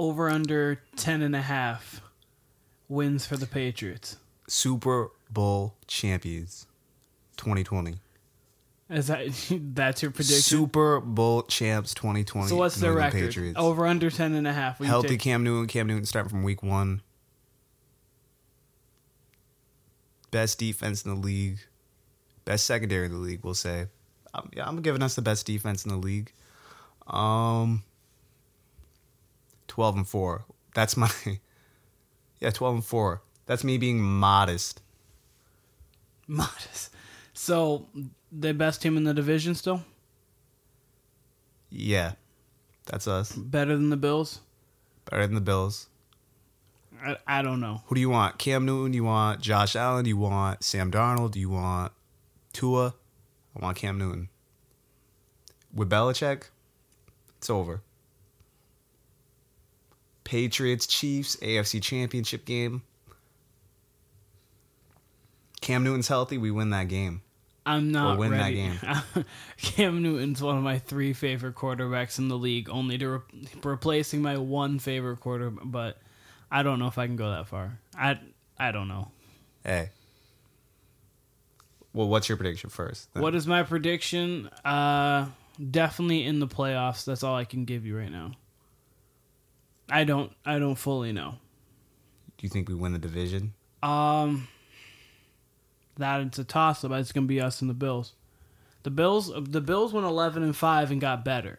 over under 10 and a half wins for the Patriots. Super Bowl champions 2020. Is that that's your prediction? Super Bowl champs 2020. so what's their record? Patriots. Over under 10 and a half. Will Healthy take- Cam Newton. Cam Newton starting from week one. Best defense in the league. Best secondary in the league, we'll say. Um, yeah, I'm giving us the best defense in the league. Um, 12 and 4. That's my. Yeah, 12 and 4. That's me being modest. Modest. So the best team in the division still? Yeah, that's us. Better than the Bills? Better than the Bills. I, I don't know. Who do you want? Cam Newton? You want Josh Allen? You want Sam Darnold? Do you want Tua? I want Cam Newton. With Belichick, it's over. Patriots, Chiefs, AFC Championship game. Cam Newton's healthy, we win that game. I'm not win that ready. game. Cam Newton's one of my three favorite quarterbacks in the league, only to re- replacing my one favorite quarter. But I don't know if I can go that far. I I don't know. Hey. Well, what's your prediction first? then? What is my prediction? Uh, definitely in the playoffs. That's all I can give you right now. I don't. I don't fully know. Do you think we win the division? Um, that it's a toss up. It's gonna be us and the Bills. The Bills. The Bills went eleven and five and got better.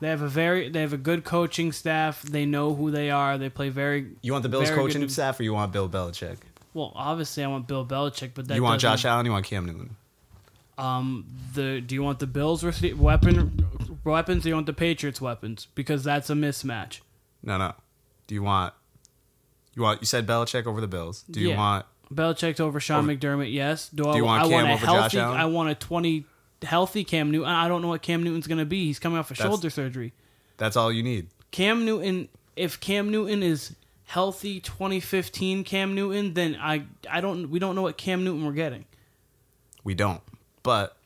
They have a very. They have a good coaching staff. They know who they are. They play very. You want the Bills coaching good- staff or you want Bill Belichick? Well, obviously, I want Bill Belichick, but that you want Josh Allen? You want Cam Newton? Um, the do you want the Bills rece- weapon weapons? Or do you want the Patriots weapons? Because that's a mismatch. No, no. Do you want? You want? You said Belichick over the Bills. Do you Yeah. want? Belichick's over Sean Over- McDermott. Yes. Do, I, you want I Cam want a over Josh healthy? Allen? I want a twenty healthy Cam Newton. I don't know what Cam Newton's going to be. He's coming off a That's- shoulder surgery. That's all you need. Cam Newton. If Cam Newton is healthy, 2015 Cam Newton, then I I don't we don't know what Cam Newton we're getting. We don't. But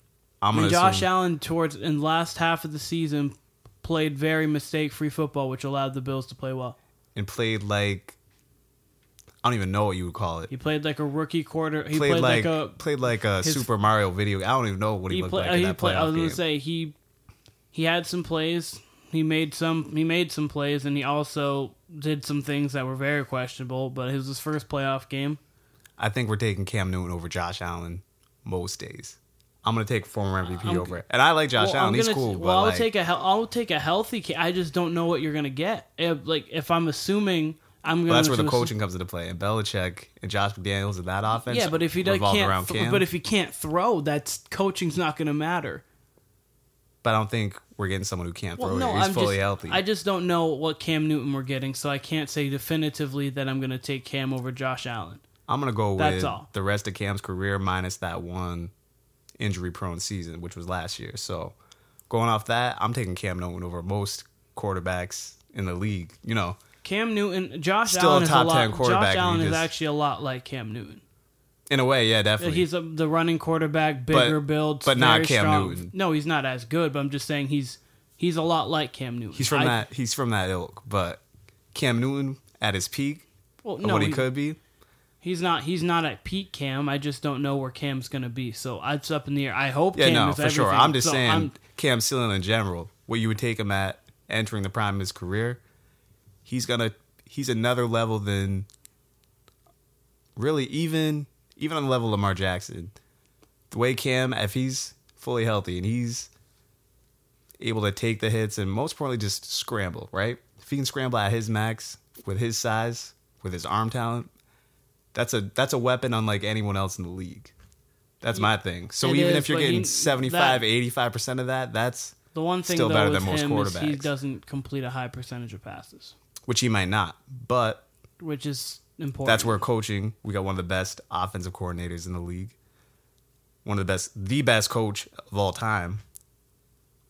I'm gonna mean, Josh assume, Allen towards in the last half of the season played very mistake free football, which allowed the Bills to play well. and played like I don't even know what you would call it. He played like a rookie quarter. He played, like, a. played like a his- Super Mario video. I don't even know what he, He looked played. like uh, in he that played. I was game. gonna say he he had some plays. He made some. He made some plays, and he also did some things that were very questionable. But it was his first playoff game. I think we're taking Cam Newton over Josh Allen most days. I'm gonna take former MVP I'm- over it, and I like Josh well, Allen. He's gonna- cool, Well, but I'll like, take a. I'll take a healthy. I just don't know what you're gonna get. If, like if I'm assuming, I'm gonna. that's where the to assume- coaching comes into play. And Belichick and Josh McDaniels in that offense. Yeah, but if he revolved can't. around th- but if he can't throw, that's coaching's not gonna matter. but I don't think we're getting someone who can't Well, throw. no, it. He's I'm fully just, healthy. I just don't know what Cam Newton we're getting, so I can't say definitively that I'm going to take Cam over Josh Allen. I'm gonna go That's with all. the rest of Cam's career minus that one injury-prone season, which was last year. So going off that, I'm taking Cam Newton over most quarterbacks in the league. You know, Cam Newton, Josh Still Allen a is top a lot. 10 quarterback, Josh Allen is just- actually a lot like Cam Newton. in a way, yeah, definitely. He's a, the running quarterback, bigger But- build, but not Cam strong. Newton. No, he's not as good, but I'm just saying he's he's a lot like Cam Newton. He's from I- that. He's from that ilk. But Cam Newton at his peak Well, no, what he he- could be. He's not. He's not at peak Cam. I just don't know where Cam's going to be. So it's up in the air. I hope. Yeah, Cam no, is for sure. I'm just So saying I'm- Cam Ceiling in general. What you would take him at entering the prime of his career. He's gonna. He's another level than. Really, even even on the level of Lamar Jackson, the way Cam, if he's fully healthy and he's able to take the hits and most importantly just scramble, right? If he can scramble at his max with his size, with his arm talent, that's a that's a weapon unlike anyone else in the league. That's my thing. So even is, if you're but he- getting 75, that- 85% of that, that's the one thing still though better than most is he doesn't complete a high percentage of passes, which he might not. But which is important. that's where coaching, we got one of the best offensive coordinators in the league. One of the best, the best coach of all time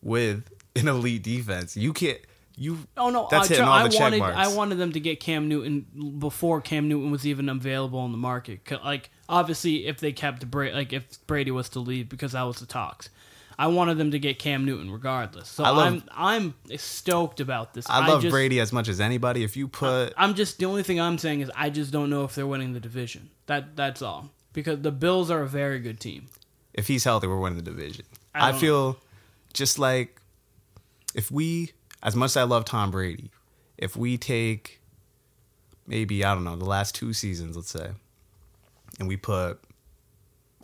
with an elite defense. You can't, you, Oh no! that's uh, hitting all I the check wanted marks. I wanted them to get Cam Newton before Cam Newton was even available on the market. Like obviously, if they kept Brady, like if Brady was to leave, because that was the talks. I wanted them to get Cam Newton regardless. So I love- I'm I'm stoked about this. I love just, Brady as much as anybody. If you put I'm just the only thing I'm saying is I just don't know if they're winning the division. That that's all. Because the Bills are a very good team. if he's healthy, we're winning the division. I I, feel just like if we, as much as I love Tom Brady, if we take maybe I don't know the last two seasons, let's say, and we put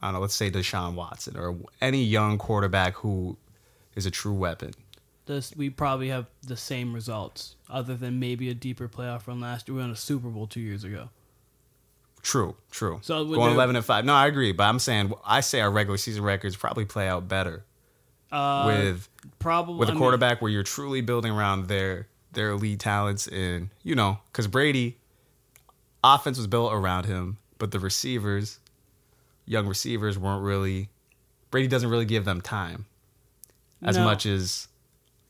I don't know, let's say Deshaun Watson or any young quarterback who is a true weapon. This we probably have the same results, other than maybe a deeper playoff run last year. We won a Super Bowl two years ago. True, true. So going eleven and five. No, I agree, but I'm saying I say our regular season records probably play out better Uh, with probably with I a mean, quarterback where you're truly building around their their elite talents and you know because Brady offense was built around him, but the receivers, young receivers, weren't really. Brady doesn't really give them time as No. much as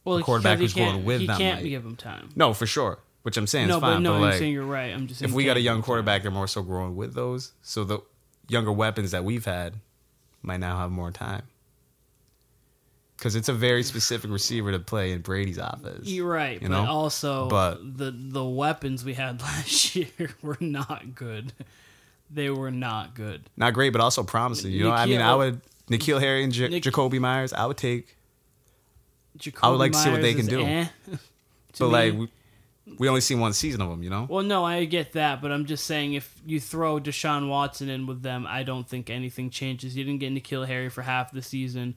well, the quarterback who's he going can't- with he them can't might. give him time. no for sure. Which I'm saying no, is fine, but no, but I'm like saying you're right. I'm just saying. if we got a young quarterback, they're more so growing with those. So the younger weapons that we've had might now have more time. Because it's a very specific receiver to play in Brady's offense. You're right, you but know? also But- the the weapons we had last year were not good. They were not good. Not great, but also promising. You know, I mean, I would N'Keal Harry and J- Nik- Jakobi Meyers. I would take, Jakobi I would like to see what they can do. eh, but me. like we, we only seen one season of them. You know, well, no, I get that, but I'm just saying if you throw Deshaun Watson in with them, I don't think anything changes. You didn't get N'Keal Harry for half the season.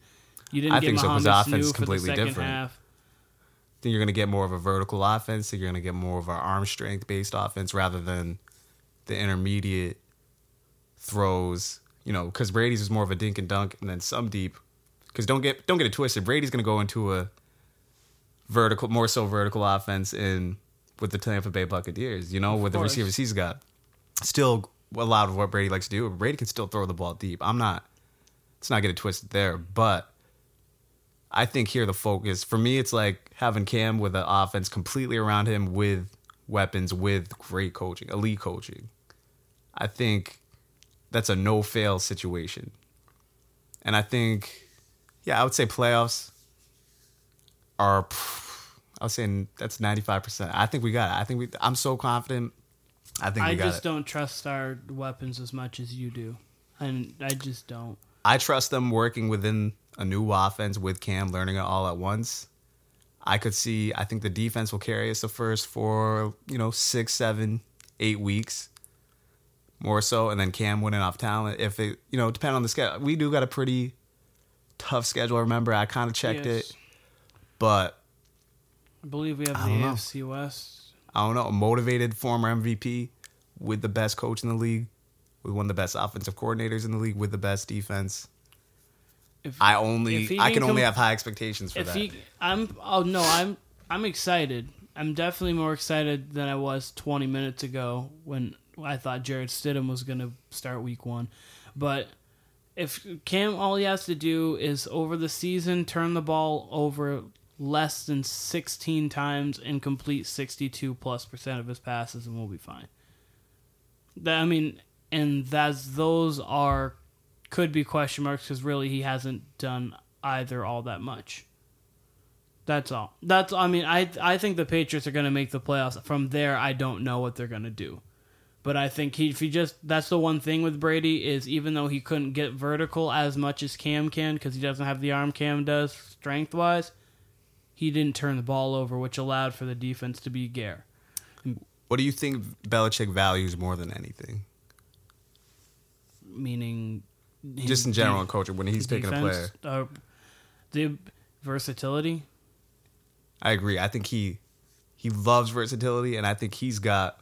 You didn't I get think so, 'cause Mohamed the offense is completely different. half. then you're gonna get more of a vertical offense. Then you're gonna get more of an arm strength based offense rather than the intermediate throws. You know, because Brady's is more of a dink and dunk, and then some deep. Because don't get don't get it twisted. Brady's gonna go into a vertical, more so vertical offense in with the Tampa Bay Buccaneers. You know, with the course. receivers he's got. Still a lot of what Brady likes to do. Brady can still throw the ball deep. I'm not. Let's not get it twisted there, but. I think here the focus for me it's like having Cam with an offense completely around him with weapons with great coaching, elite coaching. I think that's a no fail situation. And I think yeah, I would say playoffs are I was saying that's 95%. I think we got it. I think we I'm so confident. I think we I just it. don't trust our weapons as much as you do, and I just don't. I trust them working within a new offense with Cam, learning it all at once. I could see. I think the defense will carry us the first for you know six, seven, eight weeks, more so, and then Cam winning off talent. If it you know depend on the schedule, we do got a pretty tough schedule. Remember, I kind of checked Yes. it, but I believe we have the know. AFC West. I don't know. A motivated former MVP with the best coach in the league, with one of the best offensive coordinators in the league, with the best defense. If, I only I can only com- have high expectations for that. he, I'm. Oh no, I'm. I'm excited. I'm definitely more excited than I was 20 minutes ago when I thought Jarrett Stidham was going to start Week One. But if Cam, all he has to do is over the season turn the ball over less than 16 times and complete 62 plus percent of his passes, and we'll be fine. That I mean, and that's those are could be question marks because really he hasn't done either all that much. That's all. That's I mean I I think the Patriots are going to make the playoffs. From there, I don't know what they're going to do. But I think he if he just that's the one thing with Brady is even though he couldn't get vertical as much as Cam can because he doesn't have the arm Cam does strength wise, he didn't turn the ball over, which allowed for the defense to be Gare. What do you think Belichick values more than anything? Meaning, Just in general in coaching when he's taking a player. uh, the versatility. I agree. I think he he loves versatility and I think he's got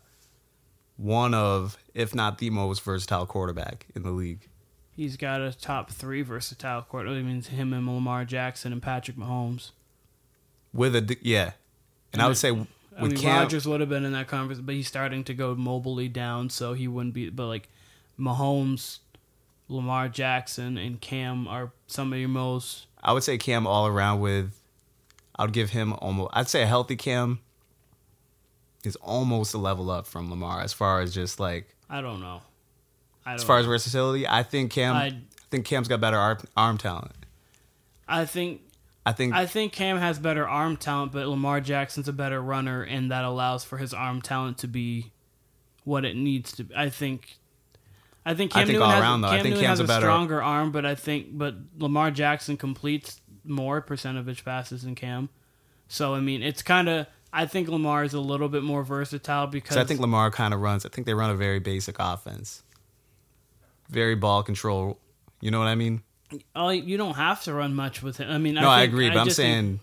one of, if not the most versatile quarterback in the league. He's got a top three versatile quarterback. I mean, him and Lamar Jackson and Patrick Mahomes. With a yeah. And I would say with I mean, Cam Rodgers would have been in that conference, but he's starting to go mobily down, so he wouldn't be. But like Mahomes, Lamar Jackson, and Cam are some of your most. I would say Cam all around with I would give him almost I'd say a healthy Cam is almost a level up from Lamar as far as just like I don't know. I don't as far as versatility. I think Cam I, I- think Cam's got better arm, arm talent. I think I think I think Cam has better arm talent, but Lamar Jackson's a better runner, and that allows for his arm talent to be what it needs to. be. I think. I think I Cam think Newton all has, around, though, I think Newton Cam's has a better- stronger arm, but I think but Lamar Jackson completes more percentage passes than Cam. So I mean, it's kind of I think Lamar is a little bit more versatile because I think Lamar kind of runs. I think they run a very basic offense, very ball control. You know what I mean? oh, you don't have to run much with him. I mean, No, I, think- agree, but I'm just think- saying,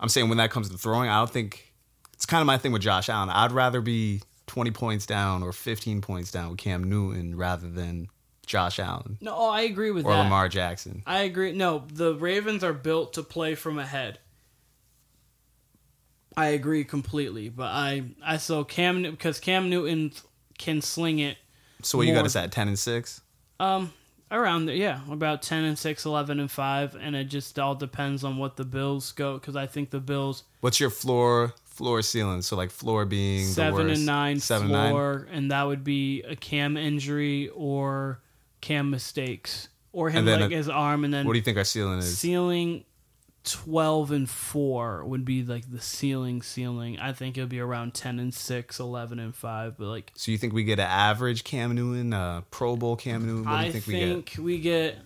I'm saying when that comes to throwing, I don't think it's kind of my thing with Josh Allen. I'd rather be 20 points down or 15 points down with Cam Newton rather than Josh Allen no, oh, I agree with or that. Lamar Jackson. I agree. No, the Ravens are built to play from ahead. I agree completely, but I I saw Cam because Cam Newton can sling it So what you got More- us at 10 and six? um around there, yeah, about 10 and 6, 11 and 5, and it just all depends on what the Bills go cuz I think the Bills What's your floor floor ceiling? So like floor being the 7 worst. and 9 seven and nine. and that would be a Cam injury or Cam mistakes or him like a- his arm and then What do you think our ceiling is? ceiling 12 and 4 would be like the ceiling ceiling i think it'll be around 10 and 6 11 and 5 but like So you think we get an average Cam Newton, uh, Pro Bowl Cam Newton? What do i you think, think, we get? we get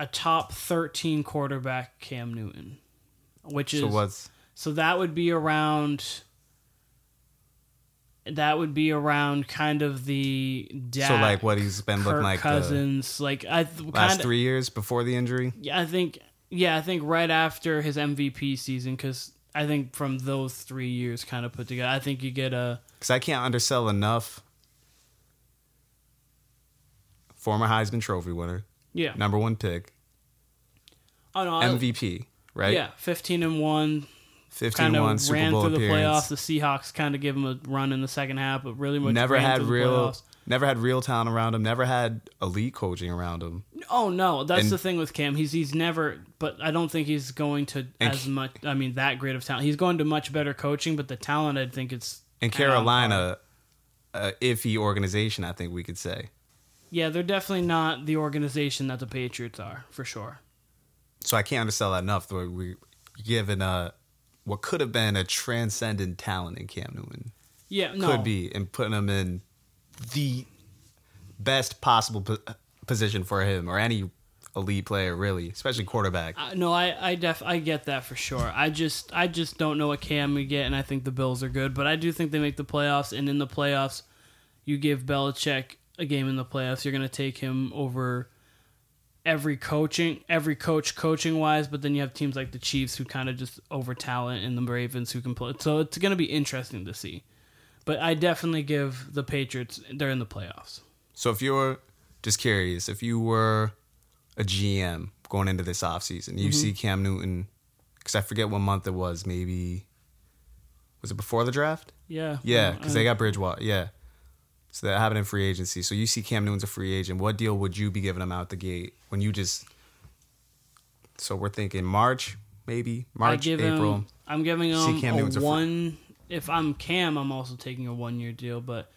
a top 13 quarterback cam newton which is So what's so that would be around that would be around kind of the Dak, so like what he's been Kirk looking like the Cousins like I th- last kind of three years before the injury? Yeah, I think yeah, I think right after his MVP season cuz I think from those 3 years kind of put together, I think you get a Because I can't undersell enough. Former Heisman Trophy winner, yeah. number one pick, Oh no, I- MVP, right? Yeah, 15 and 1 15 kind one Super ran Bowl through the appearance. playoffs. The Seahawks kind of gave him a run in the second half, but really much Never had real, playoffs. Never had real talent around him. Never had elite coaching around him. Oh no, that's And- the thing with Cam. He's he's never, but I don't think he's going to as much. I mean, that great of talent. He's going to much better coaching, but the talent, I think it's In kinda on par. Carolina, a iffy organization, I think we could say. Yeah, they're definitely not the organization that the Patriots are for sure. So I can't undersell that enough. Though we given a what could have been a transcendent talent in Cam Newton. Yeah, no, could be and putting him in the best possible po- position for him or any elite player really especially quarterback Uh, no, I I def I get that for sure. I just I just don't know what Cam we get, and I think the Bills are good, but I do think they make the playoffs, and in the playoffs, you give Belichick a game in the playoffs, you're going to take him over every coaching, every coach coaching wise, but then you have teams like the Chiefs who kind of just over talent, and the Ravens who can play. So it's going to be interesting to see. But I definitely give the Patriots they're in the playoffs. so if you're just curious if you were a gm going into this offseason you see cam newton because i forget what month it was maybe was it before the draft? Yeah, yeah Uh, because they got bridgewater yeah. So that happened in free agency. So you see cam newton's a free agent what deal would you be giving him out the gate when you just so we're thinking march maybe? March april Him, I'm giving him Cam a Newton's a one. If I'm Cam, I'm also taking a one year deal. But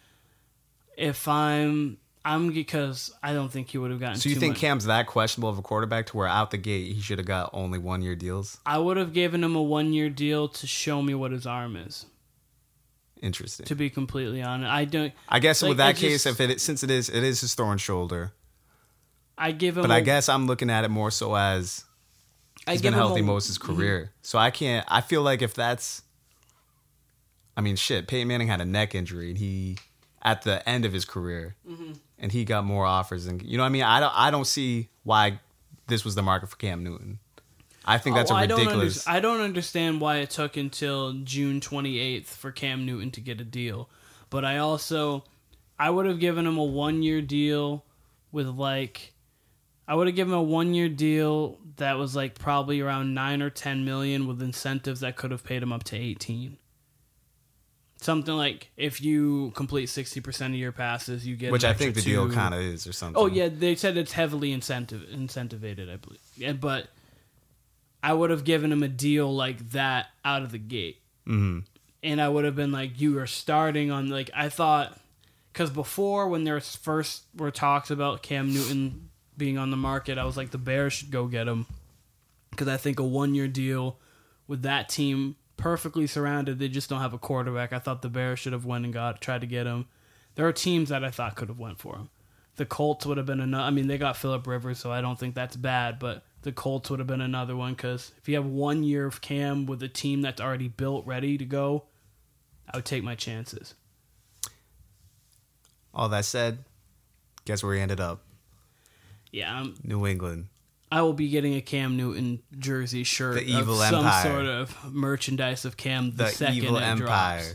if I'm, I'm because I don't think he would have gotten. So you think much. Cam's that questionable of a quarterback to where out the gate he should have got only one year deals? I would have given him a one year deal to show me what his arm is. Interesting. To be completely honest, I don't. I guess like, with that case, just- if it since it is it is his throwing shoulder, I give him. but a- I guess I'm looking at it more so as I he's give been healthy a- most of his career. So I can't. I feel like if that's, I mean, shit. Peyton Manning had a neck injury, and he at the end of his career, Mm-hmm. and he got more offers, and you know what I mean. I don't. I don't see why this was the market for Cam Newton. I think that's Oh, a I don't ridiculous. under- I don't understand why it took until June 28th for Cam Newton to get a deal. But I also I would have given him a 1-year deal with like I would have given him a 1-year deal that was like probably around 9 or 10 million with incentives that could have paid him up to 18. Something like if you complete 60% of your passes, you get which I think the extra deal kind of is, or something. Oh yeah, they said it's heavily incentive incentivated, I believe. Yeah, but I would have given him a deal like that out of the gate, hmm and I would have been like, "You are starting on like I thought," because before when there was first were talks about Cam Newton being on the market, I was like, the Bears should go get him because I think a one year deal with that team perfectly surrounded, they just don't have a quarterback. I thought the Bears should have went and got tried to get him. There are teams that I thought could have went for him. The Colts would have been another. I mean, they got Philip Rivers, so I don't think that's bad. But the Colts would have been another one because if you have one year of Cam with a team that's already built, ready to go, I would take my chances. All that said, guess where he ended up? Yeah, I'm, New England. I will be getting a Cam Newton jersey shirt. The evil of some empire. sort of merchandise of Cam the, The second evil empire. drops.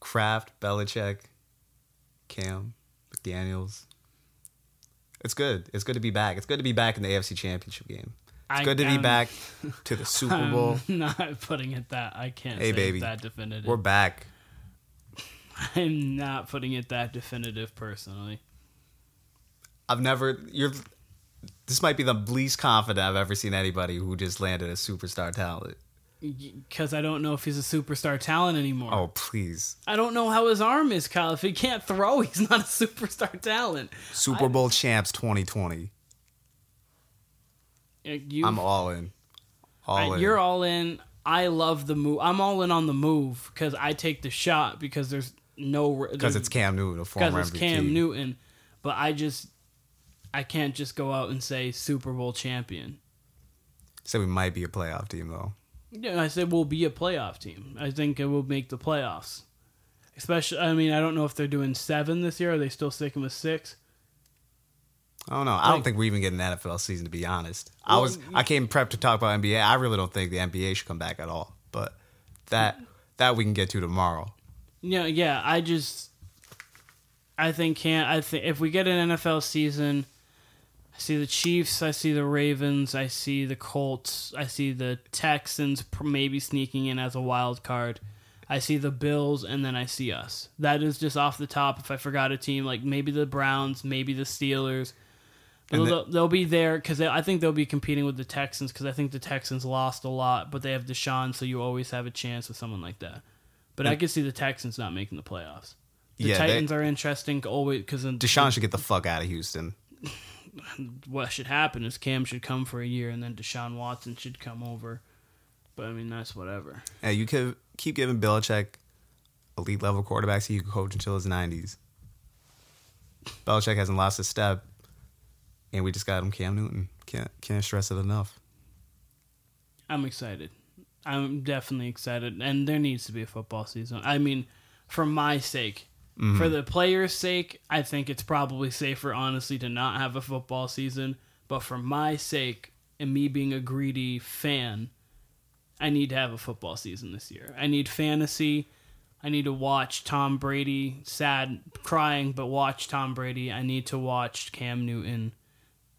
Kraft, Belichick, Cam, McDaniels. It's good. It's good to be back. It's good to be back in the AFC Championship game. It's I- good to be I'm- back to the Super Bowl. I'm not putting it that I can't Hey, say baby. that definitive. We're back. I'm not putting it that definitive personally. I've never. You're. This might be the least confident I've ever seen anybody who just landed a superstar talent. Because I don't know if he's a superstar talent anymore. Oh please, I don't know how his arm is, Kyle. If he can't throw, he's not a superstar talent. Super Bowl champs 2020. Uh, You, I'm all in. All I- in. you're all in. I love the move. I'm all in on the move because I take the shot because there's no because it's Cam Newton, a former because it's MVP. Cam Newton. But I just I can't just go out and say Super Bowl champion. So we might be a playoff team though. Yeah, I said we'll be a playoff team. I think it will make the playoffs. Especially, I mean, I don't know if they're doing seven this year. Are they still sticking with six? I don't know. I don't think we're even getting an NFL season to be honest. I was I came prepped to talk about NBA. I really don't think the NBA should come back at all. But that that we can get to tomorrow. Yeah, yeah. I just, I think can't. I think if we get an NFL season, I see the Chiefs. I see the Ravens. I see the Colts. I see the Texans maybe sneaking in as a wild card. I see the Bills, and then I see us. That is just off the top. If I forgot a team, like maybe the Browns, maybe the Steelers. And the- they'll, they'll be there because I think they'll be competing with the Texans because I think the Texans lost a lot, but they have Deshaun, so you always have a chance with someone like that. But I could see the Texans not making the playoffs. The Yeah, they- Titans are interesting always because Deshaun should get the fuck out of Houston. what should happen is Cam should come for a year and then Deshaun Watson should come over. But I mean that's whatever. Yeah, you could keep giving Belichick elite level quarterbacks he could coach until his nineties. Belichick hasn't lost a step, and we just got him Cam Newton. Can't can't stress it enough. I'm excited. I'm definitely excited, and there needs to be a football season. I mean, for my sake, Mm-hmm. for the players' sake, I think it's probably safer, honestly, to not have a football season. But for my sake, and me being a greedy fan, I need to have a football season this year. I need fantasy. I need to watch Tom Brady, sad, crying, but watch Tom Brady. I need to watch Cam Newton.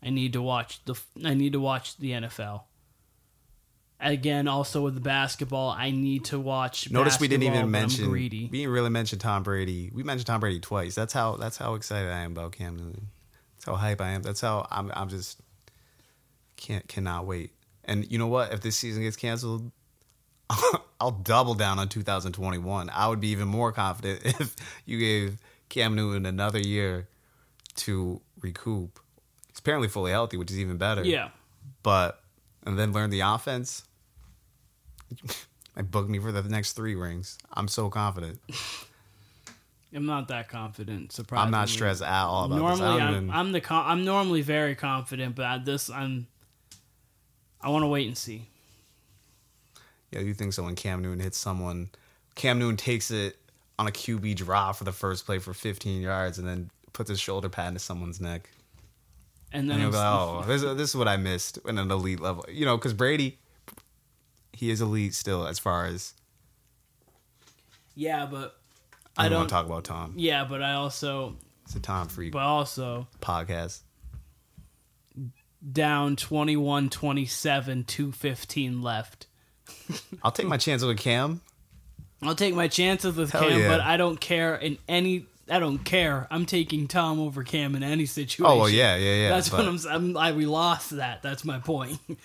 I need to watch the. I need to watch the NFL. Again, also with the basketball, I need to watch. Notice we didn't even mention. greedy. We didn't really mention Tom Brady. We mentioned Tom Brady twice. That's how. That's how excited I am about Cam Newton. That's how hype I am. That's how I'm. I'm just can't cannot wait. And you know what? If this season gets canceled, I'll double down on 2021. I would be even more confident if you gave Cam Newton another year to recoup. He's apparently fully healthy, which is even better. Yeah, But and then learn the offense. I booked me for the next three rings. I'm so confident. I'm not that confident. Surprisingly, I'm not stressed at all about normally, this. I'm, even- I'm the con- I'm normally very confident, but at this, I'm. I want to wait and see. yeah, you think so? When Cam Newton hits someone, Cam Newton takes it on a QB drop for the first play for 15 yards, and then puts his shoulder pad into someone's neck. And then And go, oh, this, this is what I missed in an elite level. You know, because Brady, he is elite still as far as yeah, but I, I don't don't. want to talk about Tom. yeah, but I also, It's a Tom freak but also podcast. down 21 27 215 left I'll take my chances with Cam. i'll take my chances with Hell cam yeah. but i don't care in any i don't care i'm taking tom over cam in any situation Oh well, yeah, yeah, yeah. that's but- what i'm, I'm I, we lost that that's my point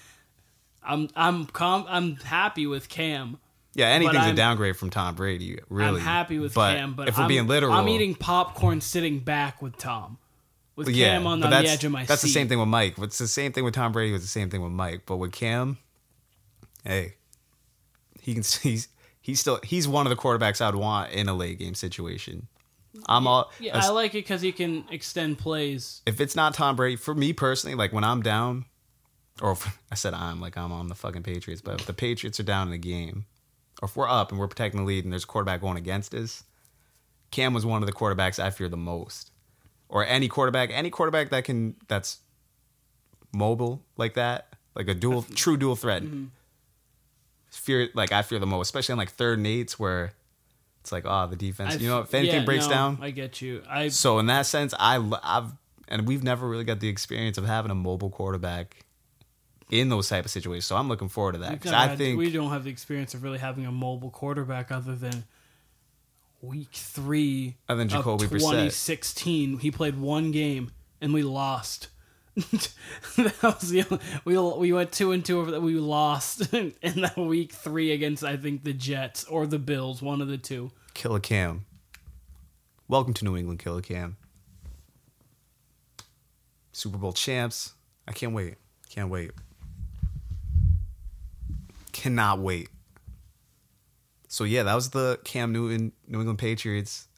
i'm i'm com- i'm happy with cam Yeah, anything's a downgrade from Tom Brady. Really, i'm happy with but cam but if we're I'm, being literal, i'm eating popcorn sitting back with tom with yeah, Cam on, on the edge of my seat. that's seat. the same thing with Mike. It's the same thing with Tom Brady. It's the same thing with Mike. But with Cam, hey, he can. He's he's still he's one of the quarterbacks I'd want in a late game situation. I'm all Yeah, I like it because he can extend plays. if it's not Tom Brady, for me personally, like when I'm down, or if, I said I'm like I'm on the fucking Patriots, but if the Patriots are down in a game, or if we're up and we're protecting the lead and there's a quarterback going against us, Cam was one of the quarterbacks I fear the most. Or any quarterback, any quarterback that can that's mobile like that, like a dual true dual threat. Mm-hmm. Fear like I fear the most, especially on like third and eights where it's like, oh, the defense. I you know, if anything yeah, breaks no, down, I get you. I so in that sense, I I've and we've never really got the experience of having a mobile quarterback in those type of situations. So I'm looking forward to that because I had- think we don't have the experience of really having a mobile quarterback other than week three Other than of Jacoby Brissett. 2016. He played one game and we lost. that was the only, we we went two and two over that we lost in that week three against I think the Jets or the Bills, one of the two. Killa Cam. Welcome to New England, Killa Cam. Super Bowl champs. I can't wait. Can't wait. Cannot wait. So yeah, that was the Cam Newton New England Patriots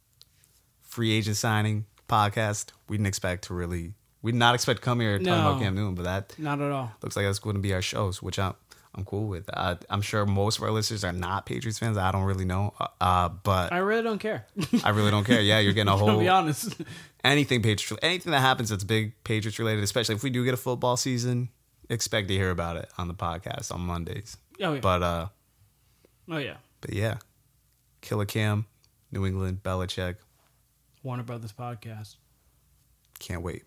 free agent signing podcast. We didn't expect to really. We did not expect to come here talking No. about Cam Newton, but that Not at all. looks like that's going to be our shows, which I'm I'm cool with. I, I'm sure most of our listeners are not Patriots fans. I don't really know, uh, but I really don't care. I really don't care. Yeah, you're getting a I'll whole be honest. anything Patriots, anything that happens that's big Patriots related, especially if we do get a football season. Expect to hear about it on the podcast on Mondays. Oh yeah. But uh, oh yeah. but yeah, Killa Cam, New England, Belichick. Warner Brothas podcast. Can't wait.